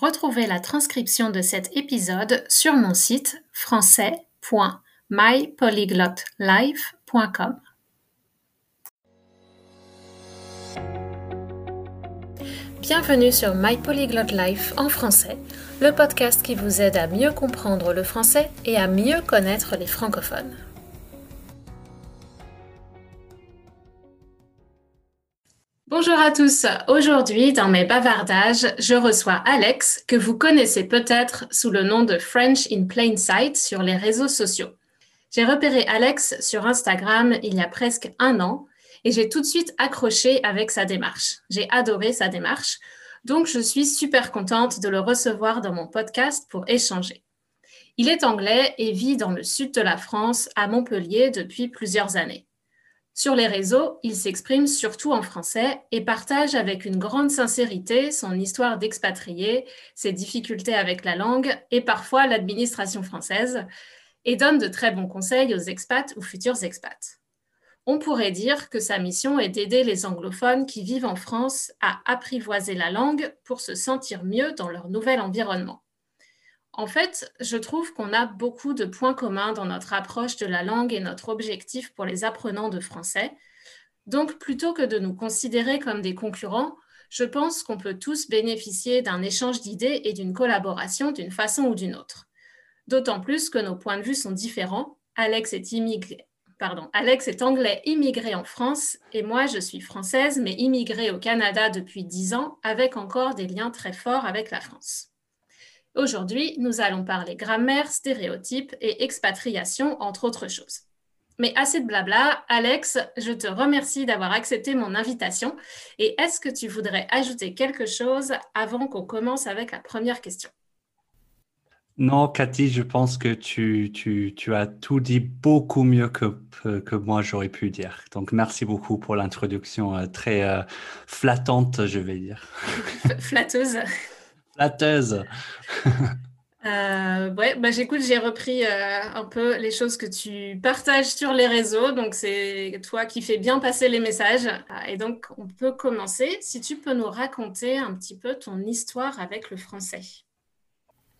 Retrouvez la transcription de cet épisode sur mon site français.mypolyglotlife.com. Bienvenue sur My Polyglot Life en français, le podcast qui vous aide à mieux comprendre le français et à mieux connaître les francophones. Bonjour à tous. Aujourd'hui, dans mes bavardages, je reçois Alex, que vous connaissez peut-être sous le nom de French in Plain Sight sur les réseaux sociaux. J'ai repéré Alex sur Instagram il y a presque un an et j'ai tout de suite accroché avec sa démarche. J'ai adoré sa démarche, donc je suis super contente de le recevoir dans mon podcast pour échanger. Il est anglais et vit dans le sud de la France, à Montpellier, depuis plusieurs années. Sur les réseaux, il s'exprime surtout en français et partage avec une grande sincérité son histoire d'expatrié, ses difficultés avec la langue et parfois l'administration française, et donne de très bons conseils aux expats ou futurs expats. On pourrait dire que sa mission est d'aider les anglophones qui vivent en France à apprivoiser la langue pour se sentir mieux dans leur nouvel environnement. En fait, je trouve qu'on a beaucoup de points communs dans notre approche de la langue et notre objectif pour les apprenants de français. Donc, plutôt que de nous considérer comme des concurrents, je pense qu'on peut tous bénéficier d'un échange d'idées et d'une collaboration d'une façon ou d'une autre. D'autant plus que nos points de vue sont différents. Alex est, immigré, est anglais immigré en France et moi je suis française mais immigrée au Canada depuis 10 ans avec encore des liens très forts avec la France. Aujourd'hui, nous allons parler grammaire, stéréotypes et expatriation, entre autres choses. Mais assez de blabla, Alex, je te remercie d'avoir accepté mon invitation. Et est-ce que tu voudrais ajouter quelque chose avant qu'on commence avec la première question? Non, Cathy, je pense que tu, tu, as tout dit beaucoup mieux que, que moi j'aurais pu dire. Donc merci beaucoup pour l'introduction euh, très euh, flattante, je vais dire. Flatteuse. Flatteuse. Euh, ouais, bah, j'écoute, j'ai repris euh, un peu les choses que tu partages sur les réseaux. Donc, c'est toi qui fais bien passer les messages. Ah, et donc, on peut commencer. Si tu peux nous raconter un petit peu ton histoire avec le français.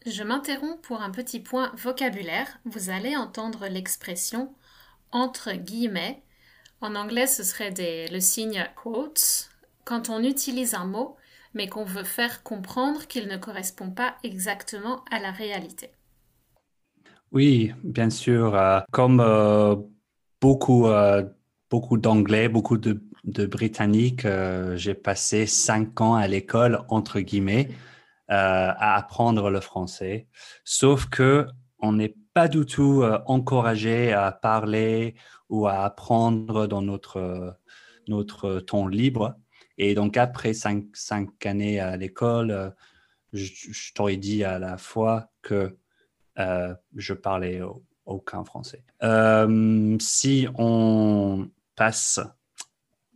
Je m'interromps pour un petit point vocabulaire. Vous allez entendre l'expression entre guillemets. En anglais, ce serait le signe quotes. Quand on utilise un mot mais qu'on veut faire comprendre qu'il ne correspond pas exactement à la réalité. Oui, bien sûr. Euh, comme euh, beaucoup, euh, beaucoup d'anglais, beaucoup de, britanniques, j'ai passé cinq ans à l'école, entre guillemets, à apprendre le français. Sauf que on n'est pas du tout encouragé à parler ou à apprendre dans notre, notre temps libre. Et donc, après cinq, années à l'école, euh, je, t'aurais dit à la fois que euh, je parlais aucun français. Euh, si on passe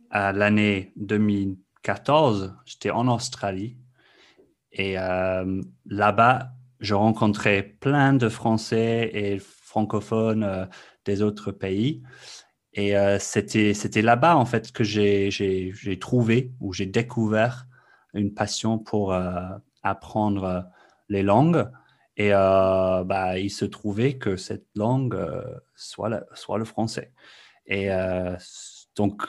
à l'année 2014, j'étais en Australie et là-bas, je rencontrais plein de Français et francophones des autres pays. Et euh, c'était, là-bas, en fait, que j'ai, trouvé ou j'ai découvert une passion pour euh, apprendre euh, les langues. Et bah, il se trouvait que cette langue soit, soit le français. Et donc,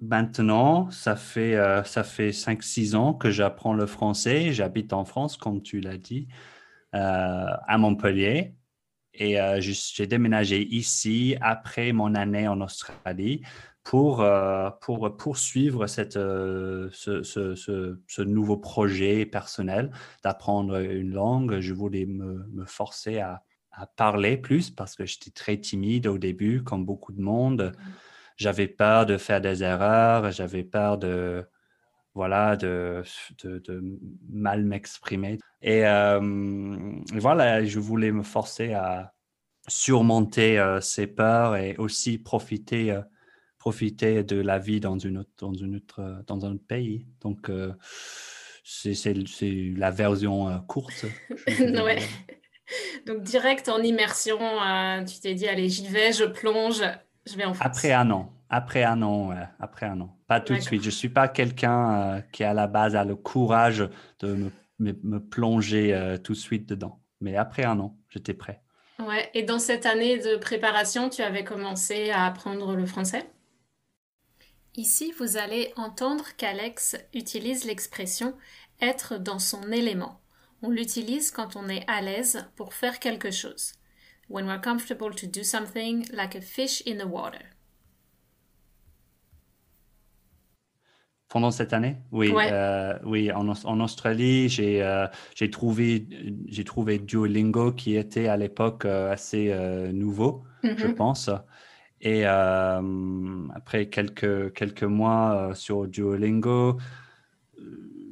maintenant, ça fait, ça fait 5-6 ans que j'apprends le français. J'habite en France, comme tu l'as dit, à Montpellier. Et euh, j'ai déménagé ici après mon année en Australie pour, euh, pour poursuivre cette, euh, ce, ce, nouveau projet personnel d'apprendre une langue. Je voulais me, me forcer à, à, parler plus parce que j'étais très timide au début, comme beaucoup de monde. J'avais peur de faire des erreurs, j'avais peur de, voilà, de, de, mal m'exprimer. Et voilà, je voulais me forcer à surmonter euh, ces peurs et aussi profiter, euh, profiter de la vie dans, une autre, dans, une autre, dans un autre pays. Donc, c'est la version courte. ouais. Donc, direct en immersion, tu t'es dit, allez, j'y vais, je plonge, je vais en France. Après un an. Après un an, après un an. Pas tout de suite. Je ne suis pas quelqu'un qui, à la base, a le courage de me me, plonger tout de suite dedans. Mais après un an, j'étais prêt. Ouais. Et dans cette année de préparation, tu avais commencé à apprendre le français? Ici, vous allez entendre qu'Alex utilise l'expression être dans son élément. On l'utilise quand on est à l'aise pour faire quelque chose. When we're comfortable to do something like a fish in the water. Pendant cette année, oui, euh, oui, en, en Australie, j'ai euh, trouvé trouvé Duolingo qui était à l'époque euh, assez nouveau, je mm-hmm. pense. Et après quelques, quelques mois sur Duolingo,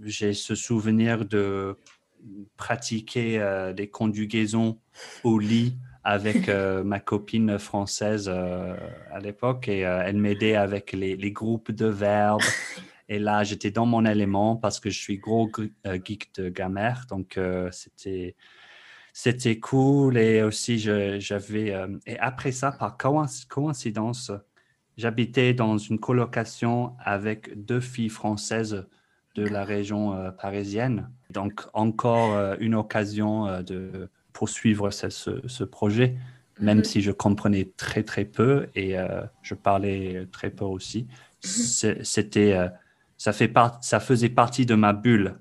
j'ai ce souvenir de pratiquer des conjugaisons au lit avec ma copine française à l'époque et elle m'aidait avec les, les, groupes de verbes. Et là, j'étais dans mon élément parce que je suis gros geek de grammaire. Donc, c'était c'était cool et aussi j'avais euh, et après ça par coïncidence j'habitais dans une colocation avec deux filles françaises de la région euh, parisienne donc encore euh, une occasion de poursuivre ce, ce, projet même mhm. si je comprenais très très peu et je parlais très peu aussi mhm. c'était ça fait ça faisait partie de ma bulle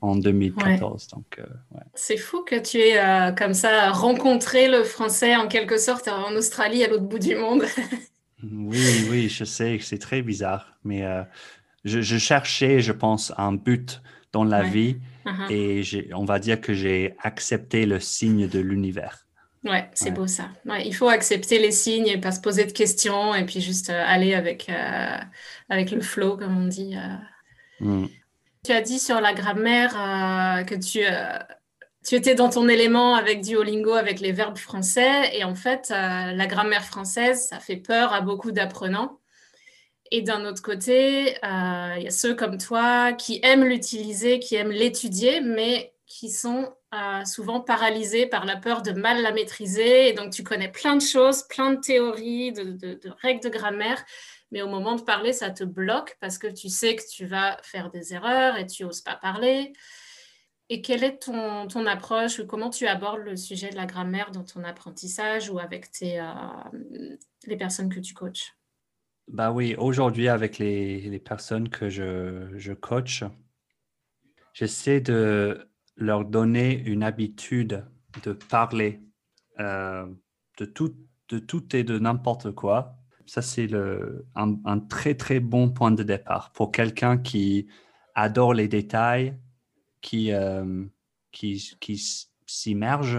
en 2014. Donc, euh, C'est fou que tu aies euh, comme ça rencontré le français en quelque sorte en Australie à l'autre bout du monde. oui, oui, je sais que c'est très bizarre, mais euh, je, cherchais, je pense, un but dans la vie uh-huh. et on va dire que j'ai accepté le signe de l'univers. Ouais, c'est beau ça. il faut accepter les signes et pas se poser de questions et puis juste aller avec, avec le flow, comme on dit. Mm. Tu as dit sur la grammaire euh, que tu, euh, tu étais dans ton élément avec Duolingo, avec les verbes français. Et en fait, euh, la grammaire française, ça fait peur à beaucoup d'apprenants. Et d'un autre côté, il y a ceux comme toi qui aiment l'utiliser, qui aiment l'étudier, mais qui sont souvent paralysés par la peur de mal la maîtriser. Et donc, tu connais plein de choses, plein de théories, de, règles de grammaire mais au moment de parler, ça te bloque parce que tu sais que tu vas faire des erreurs et tu n'oses pas parler. Et quelle est ton, ton, approche ou comment tu abordes le sujet de la grammaire dans ton apprentissage ou avec tes, euh, les personnes que tu coaches? Bah oui, aujourd'hui avec les, les, personnes que je, je coach, j'essaie de leur donner une habitude de parler euh, de, tout, de tout et de n'importe quoi ça, c'est un, un, très, très bon point de départ pour quelqu'un qui adore les détails, qui, euh, qui, qui s'immerge,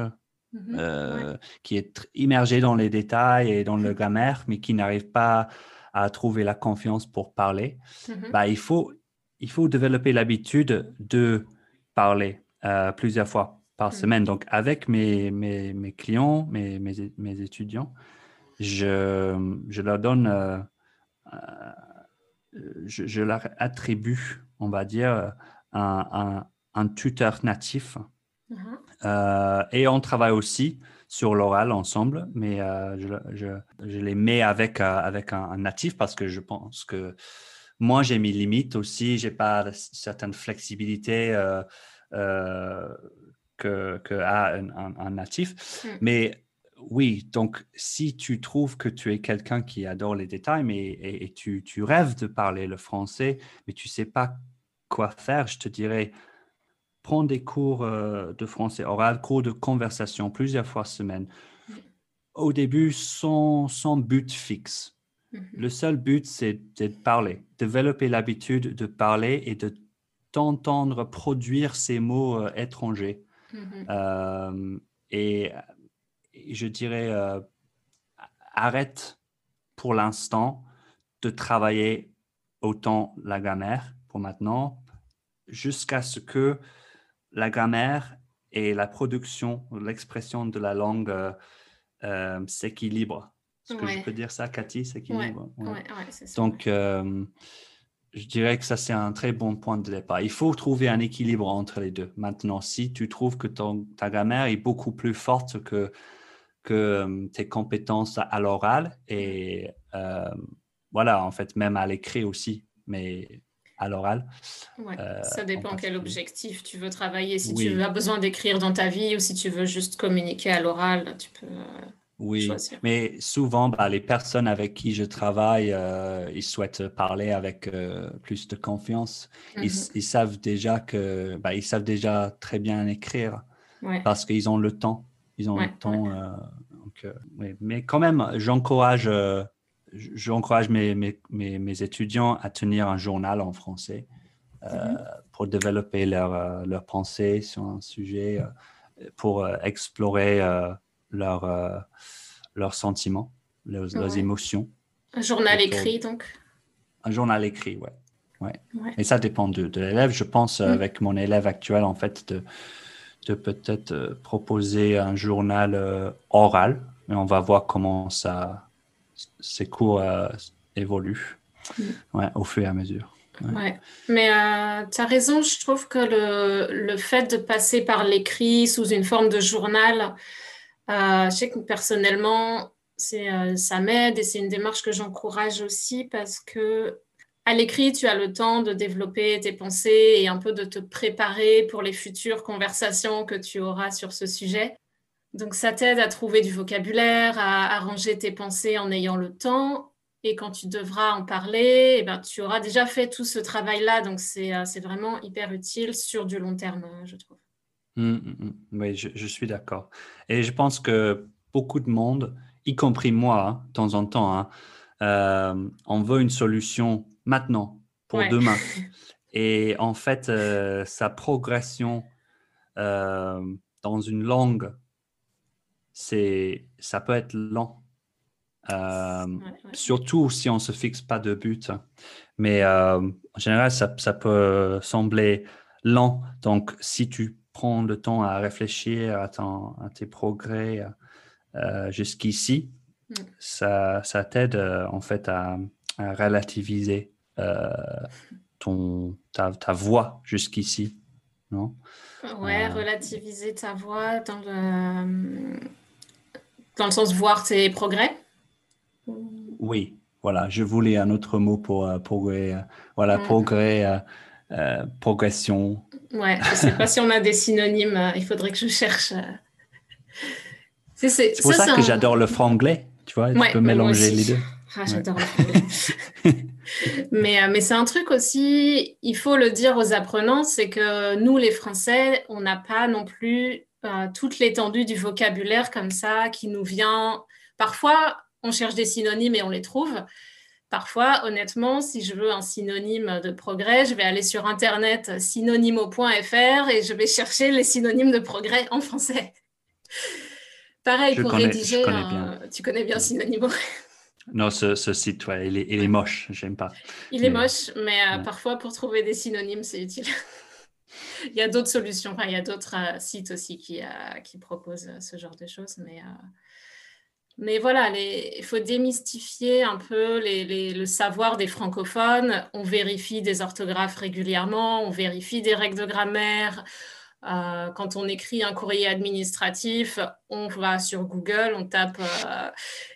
mm-hmm. euh, qui est immergé dans les détails et dans le grammaire, mais qui n'arrive pas à trouver la confiance pour parler. Mm-hmm. Bah, il, faut, il faut développer l'habitude de parler euh, plusieurs fois par mm. semaine. Donc, avec mes, mes, mes clients, mes, mes, mes étudiants, je, je leur donne, euh, euh, je, leur attribue, on va dire, un, un, tuteur natif. Uh-huh. Euh, et on travaille aussi sur l'oral ensemble, mais je, je, je, les mets avec, avec un, natif parce que je pense que moi, j'ai mes limites aussi. J'ai pas certaine flexibilité que, que, a un, natif. Hmm. Mais oui, donc si tu trouves que tu es quelqu'un qui adore les détails mais, et, tu, rêves de parler le français, mais tu ne sais pas quoi faire, je te dirais, prends des cours euh, de français oral, cours de conversation plusieurs fois semaine. Au début, sans, sans but fixe. Mm-hmm. Le seul but, c'est de parler, développer l'habitude de parler et de t'entendre produire ces mots euh, étrangers. Mm-hmm. Euh, et je dirais, euh, arrête pour l'instant de travailler autant la grammaire pour maintenant, jusqu'à ce que la grammaire et la production, l'expression de la langue euh, s'équilibrent. Est-ce que je peux dire ça, Cathy, s'équilibre? Donc, je dirais que ça, c'est un très bon point de départ. Il faut trouver un équilibre entre les deux. Maintenant, si tu trouves que ton, ta grammaire est beaucoup plus forte que que euh, tes compétences à l'oral et euh, voilà, en fait, même à l'écrit aussi. Mais à l'oral. ça dépend quel objectif tu veux travailler. Si tu as besoin d'écrire dans ta vie ou si tu veux juste communiquer à l'oral, tu peux. Oui, mais souvent, bah, les personnes avec qui je travaille, euh, ils souhaitent parler avec euh, plus de confiance. ils, mm-hmm. savent déjà que, bah, ils savent déjà très bien écrire parce qu'ils ont le temps. Ils ont le temps. Euh, mais quand même, j'encourage, j'encourage mes, mes, mes, étudiants à tenir un journal en français mm-hmm. pour développer leur, leur pensée sur un sujet, pour explorer leurs, euh, leurs sentiments, leurs, émotions. Un journal écrit, donc? Un journal écrit, ouais. ouais. Et ça dépend de, de l'élève. Je pense, euh, mm. avec mon élève actuel, en fait, de, de peut-être euh, proposer un journal oral, mais on va voir comment ça, ces cours évoluent mm. ouais, au fur et à mesure. Ouais. Mais tu as raison, je trouve que le, le fait de passer par l'écrit sous une forme de journal, euh, je sais que personnellement, euh, ça m'aide et c'est une démarche que j'encourage aussi parce que à l'écrit, tu as le temps de développer tes pensées et un peu de te préparer pour les futures conversations que tu auras sur ce sujet. Donc ça t'aide à trouver du vocabulaire, à arranger tes pensées en ayant le temps. Et quand tu devras en parler, eh ben, tu auras déjà fait tout ce travail-là. Donc c'est euh, vraiment hyper utile sur du long terme, je trouve. Mmh. Oui, je, suis d'accord. Et je pense que beaucoup de monde, y compris moi, hein, de temps en temps, hein, euh, on veut une solution maintenant, pour demain. Et en fait, euh, sa progression euh, dans une langue, c'est, ça peut être lent. Surtout si on ne se fixe pas de but. Mais en général, ça, ça peut sembler lent. Donc, si tu prends le temps à réfléchir à, à tes progrès euh, jusqu'ici, mm. ça, ça t'aide euh, en fait à, relativiser euh, ton, ta, ta voix jusqu'ici, non? Ouais, relativiser ta voix dans le, dans le sens voir tes progrès? Oui, voilà, je voulais un autre mot pour progrès. voilà, mm. progrès progression. Ouais, je ne sais pas si on a des synonymes. Euh, il faudrait que je cherche. Euh. C'est pour ça, que j'adore le franglais. Tu vois, tu peux mélanger les deux. Ah, j'adore le franglais. mais mais c'est un truc aussi, il faut le dire aux apprenants, c'est que nous, les Français, on n'a pas non plus toute l'étendue du vocabulaire comme ça qui nous vient. Parfois, on cherche des synonymes et on les trouve. Parfois, honnêtement, si je veux un synonyme de progrès, je vais aller sur Internet synonymo.fr et je vais chercher les synonymes de progrès en français. Pareil pour rédiger. tu connais bien Synonymo Non, ce, site, il, est, moche, j'aime pas. Il est moche, mais euh, parfois pour trouver des synonymes, c'est utile. il y a d'autres solutions, il y a d'autres euh, sites aussi qui, euh, qui proposent ce genre de choses, mais mais voilà, il faut démystifier un peu le savoir des francophones. On vérifie des orthographes régulièrement, on vérifie des règles de grammaire, euh, quand on écrit un courrier administratif, on va sur Google, on tape euh,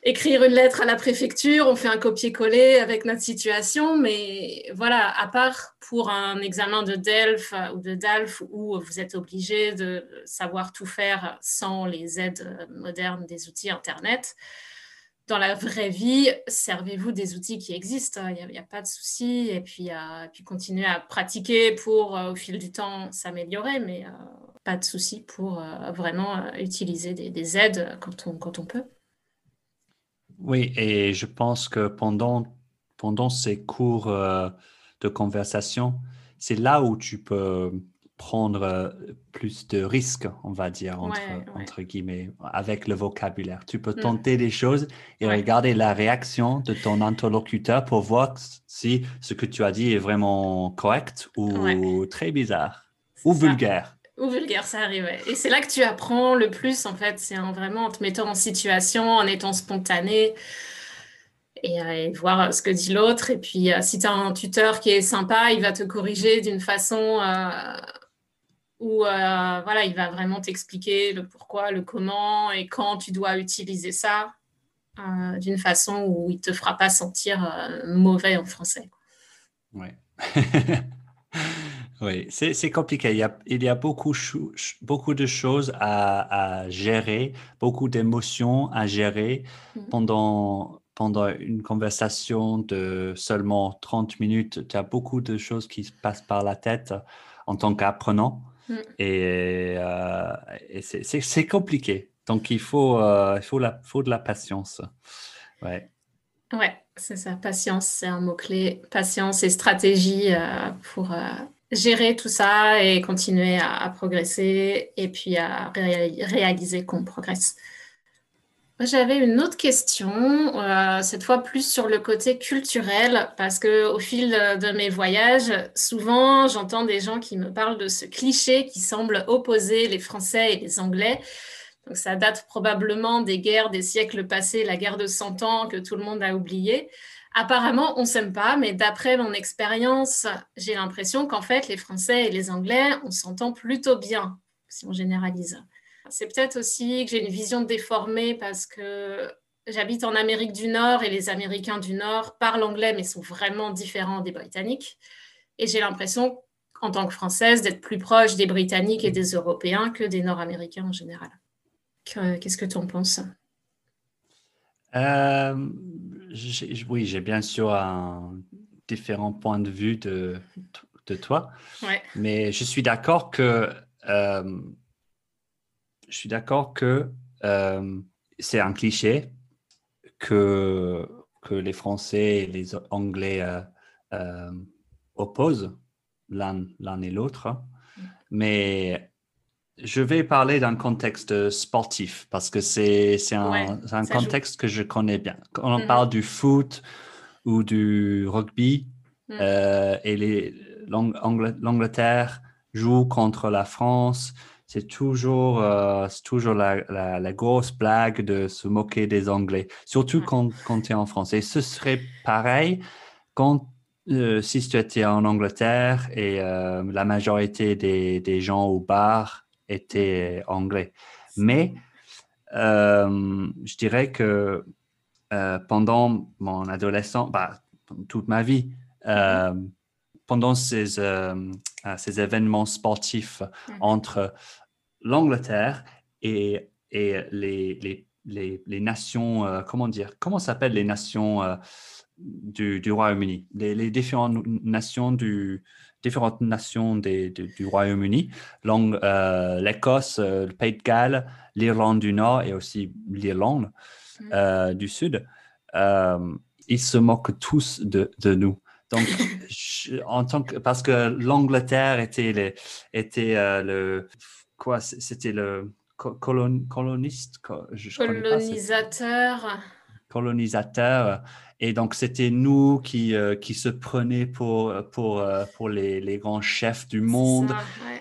écrire une lettre à la préfecture, on fait un copier-coller avec notre situation. Mais voilà, à part pour un examen de DELF ou de DALF où vous êtes obligé de savoir tout faire sans les aides modernes des outils Internet, dans la vraie vie, servez-vous des outils qui existent, il n'y a, pas de souci, et puis, euh, continuez à pratiquer pour, euh, au fil du temps, s'améliorer, mais euh, pas de souci pour vraiment utiliser des, aides quand on, quand on peut. Oui, et je pense que pendant, pendant ces cours de conversation, c'est là où tu peux prendre euh, plus de risques, on va dire, entre, entre guillemets, avec le vocabulaire. Tu peux mm. tenter des choses et regarder la réaction de ton interlocuteur pour voir si ce que tu as dit est vraiment correct ou très bizarre ou vulgaire. Ou vulgaire, ça arrive. Et c'est là que tu apprends le plus, en fait. C'est en vraiment en te mettant en situation, en étant spontané et, euh, voir ce que dit l'autre. Et puis, euh, si tu as un tuteur qui est sympa, il va te corriger d'une façon où euh, voilà, il va vraiment t'expliquer le pourquoi, le comment et quand tu dois utiliser ça euh, d'une façon où il ne te fera pas sentir euh, mauvais en français. Ouais. oui, c'est compliqué. Il y a, il y a beaucoup, beaucoup de choses à, gérer, beaucoup d'émotions à gérer mm. pendant, pendant une conversation de seulement 30 minutes. Tu as beaucoup de choses qui se passent par la tête en tant qu'apprenant. Mm. Et, euh, c'est compliqué. Donc, il faut, euh, il faut, la, faut de la patience. Ouais. Ouais, c'est ça. Patience, c'est un mot-clé. Patience et stratégie euh, pour gérer tout ça et continuer à, progresser et puis à réaliser qu'on progresse. J'avais une autre question, euh, cette fois plus sur le côté culturel, parce que au fil de mes voyages, souvent j'entends des gens qui me parlent de ce cliché qui semble opposer les Français et les Anglais. Donc ça date probablement des guerres des siècles passés, la guerre de 100 ans que tout le monde a oublié. Apparemment, on s'aime pas, mais d'après mon expérience, j'ai l'impression qu'en fait, les Français et les Anglais, on s'entend plutôt bien, si on généralise. C'est peut-être aussi que j'ai une vision déformée parce que j'habite en Amérique du Nord et les Américains du Nord parlent anglais, mais sont vraiment différents des Britanniques. Et j'ai l'impression, en tant que Française, d'être plus proche des Britanniques et des Européens que des Nord-Américains en général. Qu'est-ce que tu en penses? Euh, Oui, j'ai bien sûr un différent point de vue de, de toi, mais je suis d'accord que euh, je suis d'accord que euh, c'est un cliché que, que les Français et les Anglais opposent l'un et l'autre, mais je vais parler d'un contexte sportif parce que c'est un, un contexte que je connais bien. Quand on mm-hmm. parle du foot ou du rugby mm. euh, et l'Angleterre joue contre la France, c'est toujours, euh, toujours la, la, grosse blague de se moquer des Anglais, surtout quand, quand tu es en France. Et ce serait pareil quand euh, si tu étais en Angleterre et la majorité des, des gens au bar était anglais. Mais euh, je dirais que euh, pendant mon adolescence, bah, toute ma vie, euh, pendant ces, ces événements sportifs mhm. entre l'Angleterre et, et les, les, les, les, nations, comment dire, comment s'appellent les nations du, du Royaume-Uni, les, différentes nations du, différentes nations du Royaume-Uni, euh, l'Écosse, euh, le Pays de Galles, l'Irlande du Nord et aussi l'Irlande mm. euh, du Sud, ils se moquent tous de, nous. Donc, en tant que, parce que l'Angleterre était, était le quoi, c'était le coloniste, colonisateur. colonisateur et donc, c'était nous qui, euh, qui se prenaient pour, pour, euh, pour les, les, grands chefs du monde.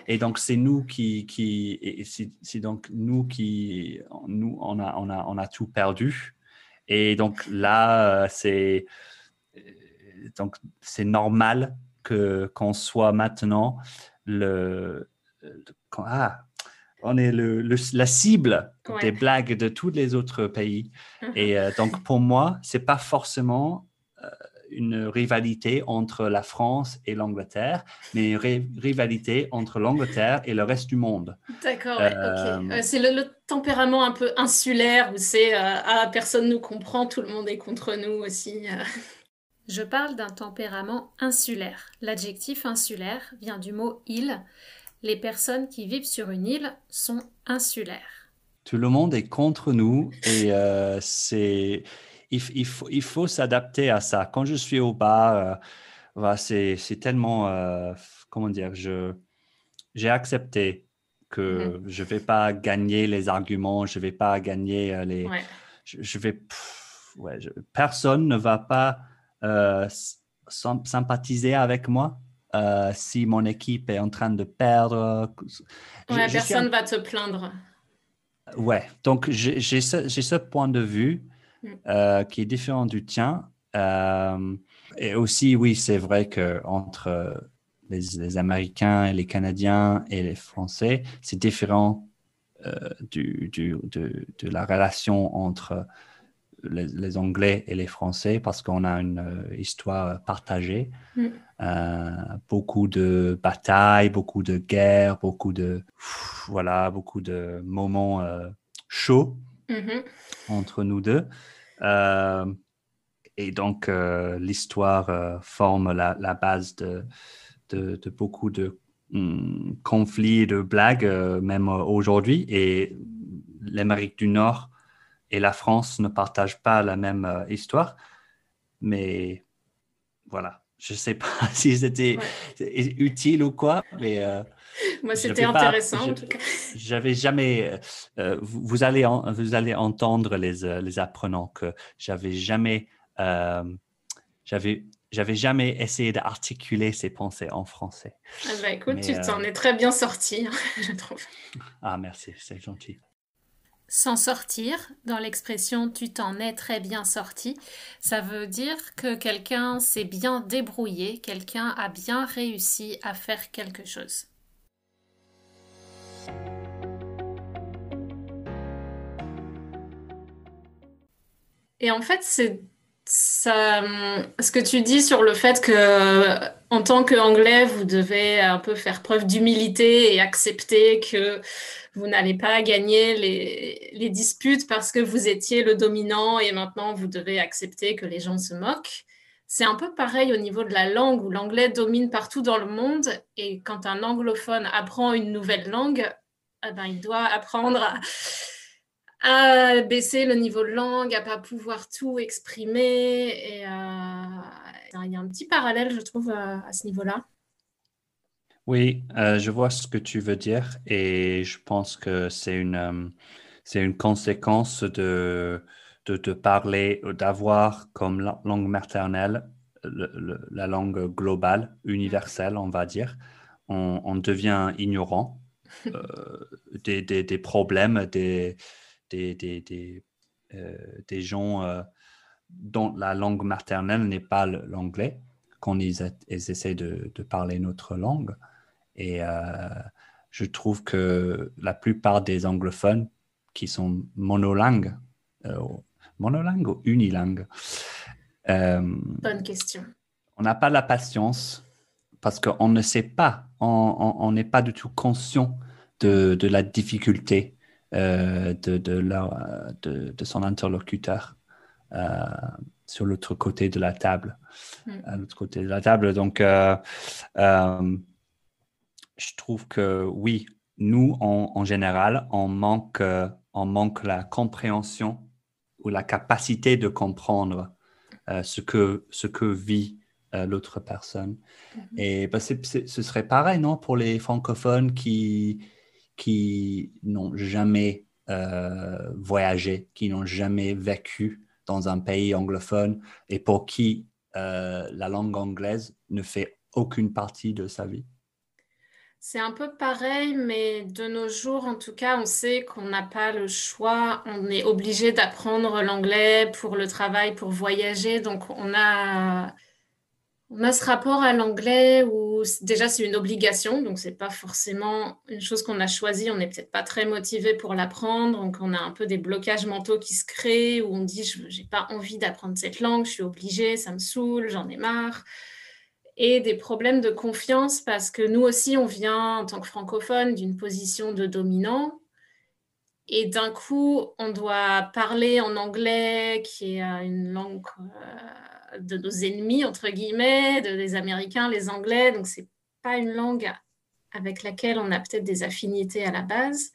Et donc, c'est nous qui, qui c'est donc nous qui, nous, on a, on a, on a tout perdu. Et donc là, euh, c'est, donc, c'est normal que, qu'on soit maintenant le, ah, on est le, la cible des blagues de tous les autres pays. Mhm. Et euh, donc, pour moi, c'est pas forcément euh, une rivalité entre la France et l'Angleterre, mais une rivalité entre l'Angleterre et le reste du monde. D'accord, euh, c'est le, tempérament un peu insulaire où c'est ah, personne nous comprend, tout le monde est contre nous aussi. Je parle d'un tempérament insulaire. L'adjectif insulaire vient du mot île les personnes qui vivent sur une île sont insulaires. Tout le monde est contre nous et euh, c'est il, faut, il faut s'adapter à ça. Quand je suis au bar, euh, c'est tellement, euh, comment dire, je, j'ai accepté que mhm. je ne vais pas gagner les arguments, je ne vais pas gagner les... Je, vais... ouais, personne ne va pas sympathiser avec moi euh, si mon équipe est en train de perdre. Ouais, personne ne va te plaindre. Ouais, donc j'ai ce, ce, point de vue mm. euh, qui est différent du tien. Euh, et aussi, oui, c'est vrai qu'entre les, les, Américains et les Canadiens et les Français, c'est différent du, du, de, de, la relation entre les, Anglais et les Français parce qu'on a une histoire partagée. Mm. Beaucoup de batailles, beaucoup de guerres, beaucoup de voilà, beaucoup de moments chauds mm-hmm. entre nous deux. et donc l'histoire forme la, la base de, de, de, beaucoup de Hmm, conflits de blagues, euh, même euh, aujourd'hui. Et l'Amérique du Nord et la France ne partagent pas la même euh, histoire. Mais voilà, je ne sais pas si c'était utile ou quoi, mais... Moi, c'était intéressant en tout cas. J'avais jamais. vous, allez vous allez entendre les, les apprenants que j'avais jamais. j'avais j'avais jamais essayé d'articuler ces pensées en français. Ah bah écoute, tu t'en euh, es très bien sorti, hein, je trouve. Ah merci, c'est gentil. S'en sortir, dans l'expression tu t'en es très bien sorti, ça veut dire que quelqu'un s'est bien débrouillé, quelqu'un a bien réussi à faire quelque chose. Et en fait, c'est ce que tu dis sur le fait que, en tant qu'anglais, vous devez un peu faire preuve d'humilité et accepter que vous n'allez pas gagner les, les, disputes parce que vous étiez le dominant et maintenant vous devez accepter que les gens se moquent. C'est un peu pareil au niveau de la langue où l'anglais domine partout dans le monde et quand un anglophone apprend une nouvelle langue, eh ben, il doit apprendre à à baisser le niveau de langue, à pas pouvoir tout exprimer. Et euh, il y a un petit parallèle, je trouve, euh, à, ce niveau-là. Oui, euh, je vois ce que tu veux dire et je pense que c'est une, c'est une conséquence de, de, de parler, d'avoir comme langue maternelle la langue globale, universelle, on va dire. On, on devient ignorant des, des, des, problèmes, des, des, des, euh, des, gens euh, dont la langue maternelle n'est pas l'anglais, quand ils, essaient de, de, parler notre langue. Et euh, je trouve que la plupart des anglophones qui sont monolingues, monolingues ou unilingues Bonne question. On n'a pas la patience parce qu'on ne sait pas, on n'est pas du tout conscient de, de la difficulté euh, de, de, de, de, son interlocuteur euh, sur l'autre côté de la table. Mm. À l'autre côté de la table. Donc, euh, je trouve que oui, nous, en, général, on manque, on manque la compréhension ou la capacité de comprendre ce, que, ce que vit l'autre personne. Mm-hmm. Et bah, ce serait pareil, non, pour les francophones qui, qui n'ont jamais euh, voyagé, qui n'ont jamais vécu dans un pays anglophone et pour qui euh, la langue anglaise ne fait aucune partie de sa vie. C'est un peu pareil, mais de nos jours, en tout cas, on sait qu'on n'a pas le choix. On est obligé d'apprendre l'anglais pour le travail, pour voyager. Donc, on a on a ce rapport à l'anglais où déjà c'est une obligation, donc c'est pas forcément une chose qu'on a choisie. On n'est peut-être pas très motivé pour l'apprendre, donc on a un peu des blocages mentaux qui se créent où on dit je n'ai pas envie d'apprendre cette langue, je suis obligé, ça me saoule, j'en ai marre. Et des problèmes de confiance parce que nous aussi on vient en tant que francophone d'une position de dominant. Et d'un coup, on doit parler en anglais, qui est euh, une langue euh, de nos ennemis, entre guillemets, de, des Américains, les Anglais. Donc, c'est pas une langue avec laquelle on a peut-être des affinités à la base.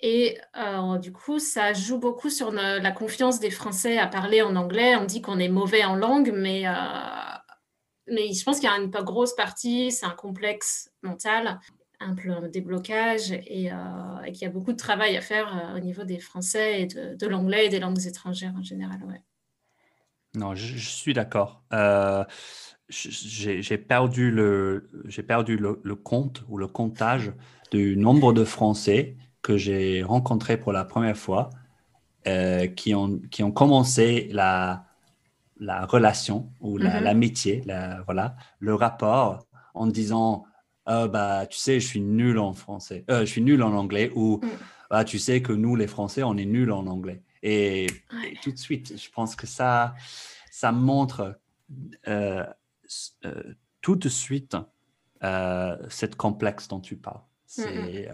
Et euh, du coup, ça joue beaucoup sur la confiance des Français à parler en anglais. On dit qu'on est mauvais en langue, mais, euh, mais je pense qu'il y a une pas grosse partie, c'est un complexe mental, un peu un déblocage, et, euh, qu'il y a beaucoup de travail à faire au niveau des Français et de, l'anglais et des langues étrangères en général. Non, je, suis d'accord. Euh, j'ai perdu, le, perdu le, compte ou le comptage du nombre de Français que j'ai rencontrés pour la première fois euh, qui, ont, qui ont commencé la, la relation ou mm-hmm. l'amitié, voilà, le rapport en disant oh, bah, Tu sais, je suis nul en français, euh, je suis nul en anglais ou mm. bah, Tu sais que nous, les Français, on est nuls en anglais. Et, tout de suite, je pense que ça, ça montre euh, euh, tout de suite euh, cette complexe dont tu parles. C'est,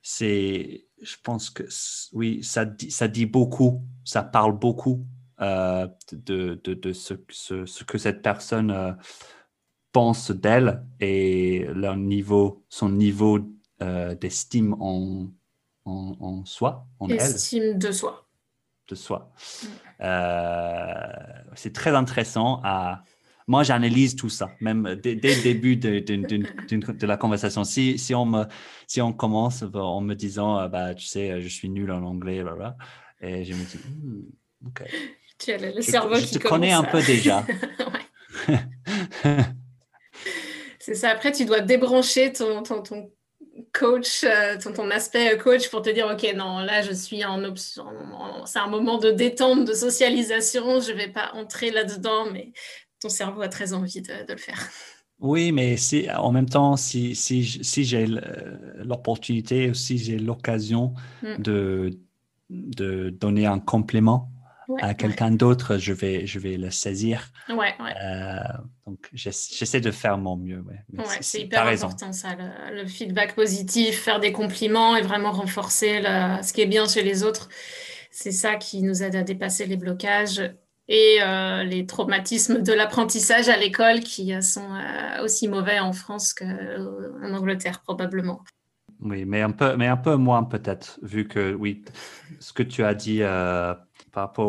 c'est, je pense que oui, ça dit, ça dit beaucoup, ça parle beaucoup de, de, de ce, ce, ce, que cette personne pense d'elle et leur niveau, son niveau d'estime en, en, soi, en Estime de soi de soi. Euh, c'est très intéressant à... Moi, j'analyse tout ça, même dès, le début de, de, la conversation. Si, si, on me, si on commence en me disant, euh, bah, tu sais, je suis nul en anglais, blah, et je me dis, hmm, ok. Tu as le cerveau je, qui connais un peu déjà. C'est ça. Après, tu dois débrancher ton, ton, ton coach, euh, ton, aspect coach pour te dire, OK, non, là, je suis en option, c'est un moment de détente, de socialisation, je ne vais pas entrer là-dedans, mais ton cerveau a très envie de, le faire. Oui, mais si, en même temps, si, si, si j'ai l'opportunité, si j'ai l'occasion mm. de, de donner un complément à quelqu'un d'autre, je vais, je vais le saisir. Ouais. Euh, donc, j'essaie de faire mon mieux. Ouais, c'est hyper important ça, le, feedback positif, faire des compliments et vraiment renforcer ce qui est bien chez les autres. C'est ça qui nous aide à dépasser les blocages et euh, les traumatismes de l'apprentissage à l'école qui sont euh, aussi mauvais en France qu'en Angleterre probablement. Oui, mais un peu, mais un peu moins peut-être, vu que oui, ce que tu as dit par rapport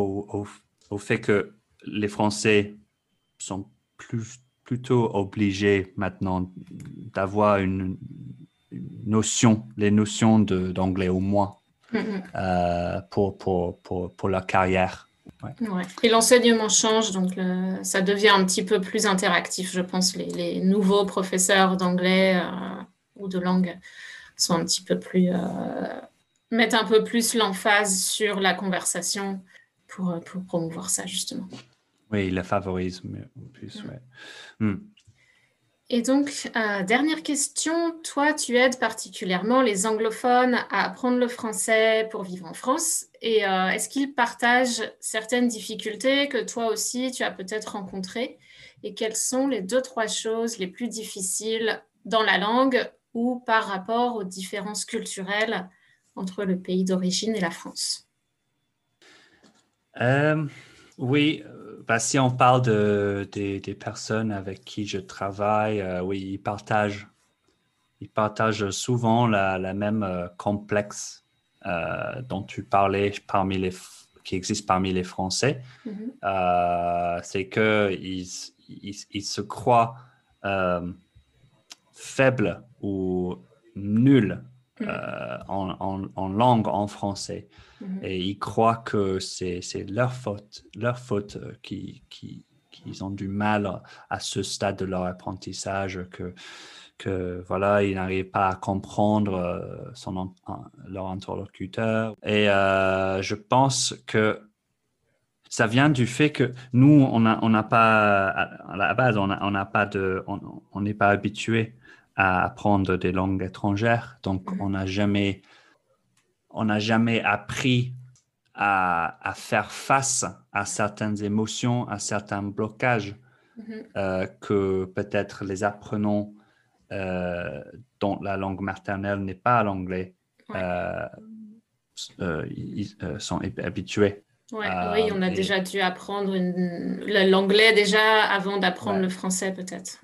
au, fait que les Français sont plus, plutôt obligés maintenant d'avoir une, notion, les notions d'anglais au moins mm-hmm. euh, pour, pour, pour, pour, leur carrière. Et l'enseignement change, donc ça devient un petit peu plus interactif, je pense. Les, les nouveaux professeurs d'anglais euh, ou de langue sont un petit peu plus... Euh, mettent un peu plus l'emphase sur la conversation pour, euh, pour promouvoir ça, justement. Oui, il la favorise en plus. Ouais. Hmm. Et donc, euh, dernière question, toi, tu aides particulièrement les anglophones à apprendre le français pour vivre en France. Et euh, est-ce qu'ils partagent certaines difficultés que toi aussi, tu as peut-être rencontrées? Et quelles sont les deux, trois choses les plus difficiles dans la langue ou par rapport aux différences culturelles entre le pays d'origine et la France? Euh, oui, euh, bah, si on parle de, des personnes avec qui je travaille, euh, oui, ils partagent, ils partagent souvent la, la même complexe dont tu parlais parmi les, qui existe parmi les Français. Mm-hmm. C'est qu'ils ils, ils, se croient faibles ou nuls mm. en, en, en, langue en français. Mhm. Et ils croient que c'est leur faute, leur faute euh, qu'ils qui, ont du mal à ce stade de leur apprentissage, que, que voilà, ils n'arrivent pas à comprendre euh, son, leur interlocuteur. Et euh, je pense que ça vient du fait que nous, on n'a on pas, à la base, on n'a pas de, on n'est pas habitué à apprendre des langues étrangères, donc mhm. on n'a jamais on n'a jamais appris à, faire face à certaines émotions, à certains blocages mm-hmm. euh, que peut-être les apprenants euh, dont la langue maternelle n'est pas l'anglais euh, ils, sont habitués. oui, on a déjà dû apprendre l'anglais déjà avant d'apprendre le français peut-être.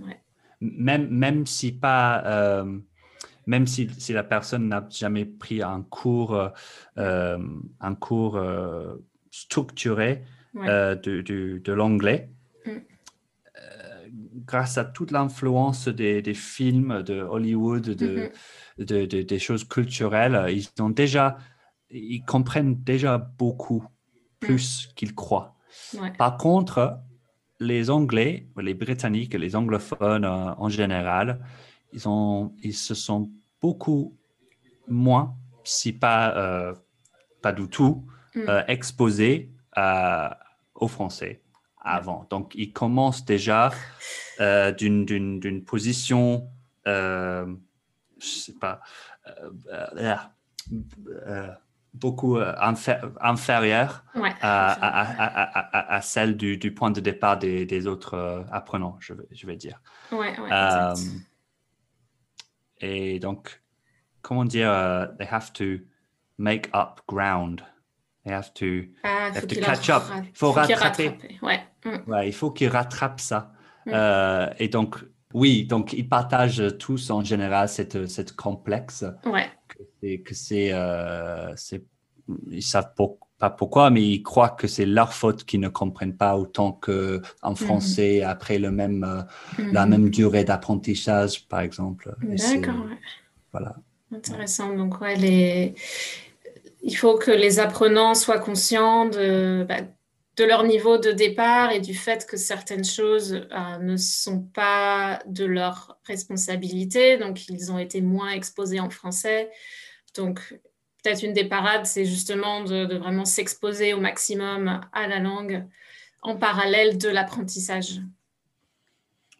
Même, même si pas même si, si la personne n'a jamais pris un cours, euh, euh, un cours euh, structuré de, de, l'anglais, mm. grâce à toute l'influence des, des, films de Hollywood, de, mm-hmm. de, des choses culturelles, ils, ont déjà, ils comprennent déjà beaucoup plus mm. qu'ils croient. Par contre, les Anglais, les Britanniques, les anglophones en général, ils, ont, ils se sont beaucoup moins, si pas, euh, pas du tout, mm. euh, exposés aux Français avant. Donc, ils commencent déjà euh, d'une position, je sais pas, beaucoup inférieure à, celle du, point de départ des, autres apprenants, je, je vais dire. Ouais, et donc, comment dire, they have to make up ground. They have to, ah, have to catch up. Il faut rattraper. Mm. il faut qu'ils rattrapent ça. Mm. Euh, et donc, oui, donc ils partagent tous en général cette, cette complexe. Ouais. Que c'est, euh, ils savent pas pourquoi, mais ils croient que c'est leur faute qu'ils ne comprennent pas autant que en mm-hmm. français après le même, euh, la mm-hmm. même durée d'apprentissage, par exemple. D'accord. Voilà. Intéressant. Donc, ouais, les il faut que les apprenants soient conscients de, bah, de, leur niveau de départ et du fait que certaines choses euh, ne sont pas de leur responsabilité, donc ils ont été moins exposés en français. Donc peut-être une des parades, c'est justement de, vraiment s'exposer au maximum à la langue en parallèle de l'apprentissage.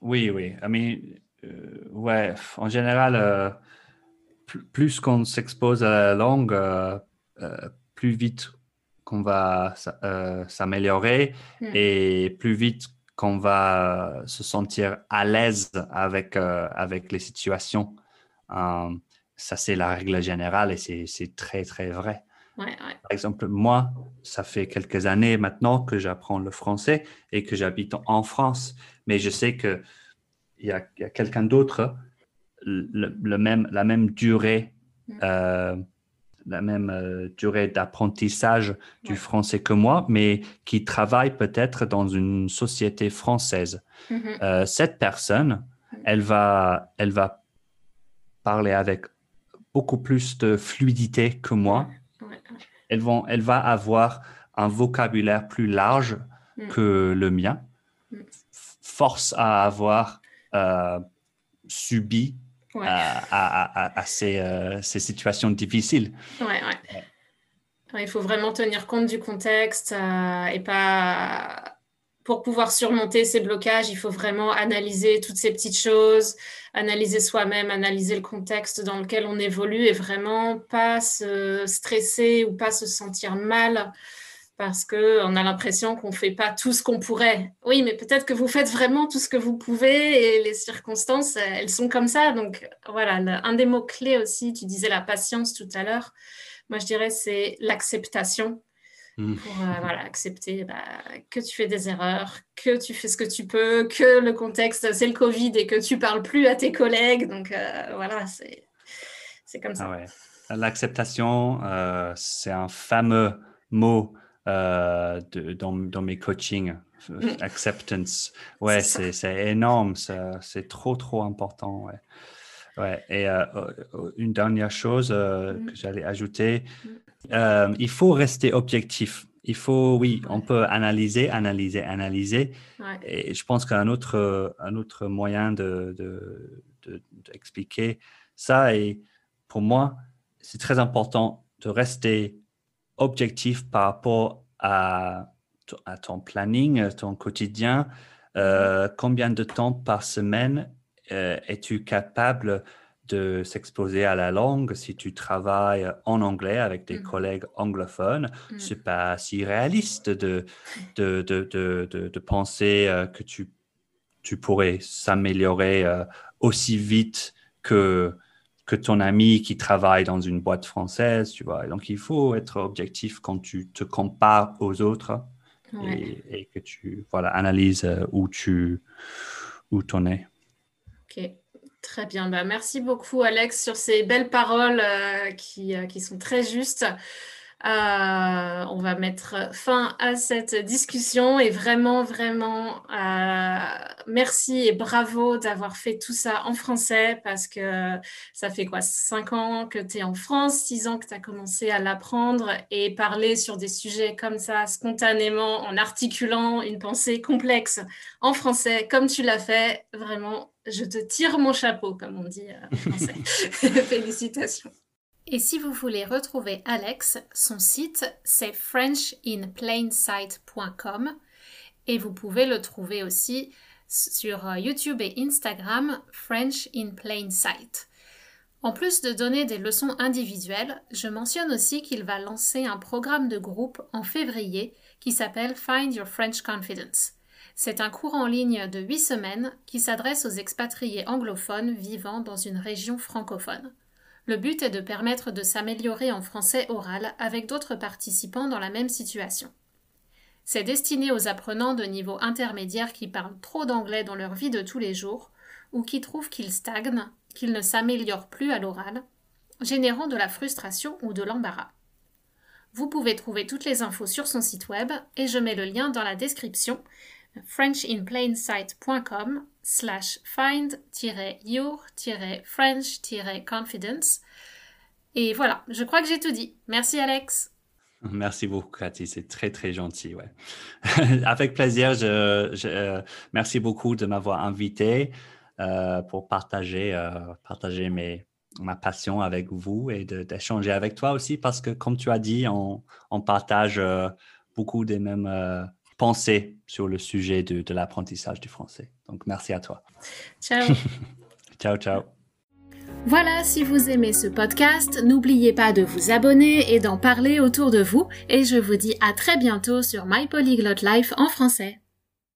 Oui, oui. I mean, euh, ouais, en général, euh, plus qu'on s'expose à la langue, plus vite qu'on va euh, s'améliorer hmm. et plus vite qu'on va se sentir à l'aise avec, euh, avec les situations. ça, c'est la règle générale et c'est très, très vrai. Par exemple, moi, ça fait quelques années maintenant que j'apprends le français et que j'habite en France, mais je sais qu'il y a, a quelqu'un d'autre, le, même, la même durée hmm la même euh, durée d'apprentissage du français que moi, mais qui travaille peut-être dans une société française. Mm-hmm. Euh, cette personne, elle va, elle va parler avec beaucoup plus de fluidité que moi. Elle, vont, elle va avoir un vocabulaire plus large mm. que le mien, mm. force à avoir euh, subi à, euh, ces, situations difficiles. Ouais, il faut vraiment tenir compte du contexte euh, et pas. Pour pouvoir surmonter ces blocages, il faut vraiment analyser toutes ces petites choses, analyser soi-même, analyser le contexte dans lequel on évolue et vraiment pas se stresser ou pas se sentir mal parce qu'on a l'impression qu'on ne fait pas tout ce qu'on pourrait. Oui, mais peut-être que vous faites vraiment tout ce que vous pouvez et les circonstances, elles sont comme ça. Donc voilà, un des mots-clés aussi, tu disais la patience tout à l'heure, moi je dirais c'est l'acceptation. Mmh. Pour euh, voilà, accepter bah, que tu fais des erreurs, que tu fais ce que tu peux, que le contexte c'est le Covid et que tu parles plus à tes collègues. Donc euh, voilà, c'est comme ça. Ah L'acceptation, euh, c'est un fameux mot euh, de, dans, dans, mes coachings. Euh, mm. Acceptance. Ouais, c'est énorme. C'est trop, trop important. Ouais. Ouais. Et euh, une dernière chose mm. que j'allais ajouter, mm. il faut rester objectif. Il faut, oui, on peut analyser, analyser, analyser. Et je pense qu'un autre, un autre moyen d'expliquer de, de, ça, et pour moi, c'est très important de rester objectif par rapport à, à ton planning, ton quotidien. Euh, combien de temps par semaine euh, es-tu capable de s'exposer à la langue? Si tu travailles en anglais avec des mmh. collègues anglophones. Ce mmh. C'est pas si réaliste de, de, de, de, de penser euh, que tu, tu pourrais s'améliorer aussi vite que que ton ami qui travaille dans une boîte française, tu vois. Donc, il faut être objectif quand tu te compares aux autres et, que tu voilà, analyses euh, où tu où en es. Ok, très bien. Bah, merci beaucoup, Alex, sur ces belles paroles euh, qui, euh, qui, sont très justes. Euh, on va mettre fin à cette discussion et vraiment, vraiment, euh, merci et bravo d'avoir fait tout ça en français parce que ça fait quoi, cinq ans que tu es en France, six ans que tu as commencé à l'apprendre et parler sur des sujets comme ça spontanément en articulant une pensée complexe en français comme tu l'as fait, vraiment, je te tire mon chapeau, comme on dit euh, en français. Félicitations. Et si vous voulez retrouver Alex, son site c'est frenchinplainsight.com et vous pouvez le trouver aussi sur euh, YouTube et Instagram French in Plain. En plus de donner des leçons individuelles, je mentionne aussi qu'il va lancer un programme de groupe en février qui s'appelle Find Your French Confidence. C'est un cours en ligne de 8 semaines qui s'adresse aux expatriés anglophones vivant dans une région francophone. Le but est de permettre de s'améliorer en français oral avec d'autres participants dans la même situation. C'est destiné aux apprenants de niveau intermédiaire qui parlent trop d'anglais dans leur vie de tous les jours ou qui trouvent qu'ils stagnent qu'il ne s'améliore plus à l'oral, générant de la frustration ou de l'embarras. Vous pouvez trouver toutes les infos sur son site web et je mets le lien dans la description frenchinplainsight.com slash find-your-french-confidence. Et voilà, je crois que j'ai tout dit. Merci Alex. Merci beaucoup, Cathy. C'est très, très gentil. Ouais. Avec plaisir. Je, je euh, merci beaucoup de m'avoir invité. Euh, pour partager, euh, partager mes, ma passion avec vous et d'échanger avec toi aussi parce que, comme tu as dit, on, on partage beaucoup des mêmes pensées sur le sujet de, de l'apprentissage du français. Donc, merci à toi. Ciao. ciao, ciao. Voilà, si vous aimez ce podcast, n'oubliez pas de vous abonner et d'en parler autour de vous. Et je vous dis à très bientôt sur My Polyglot Life en français.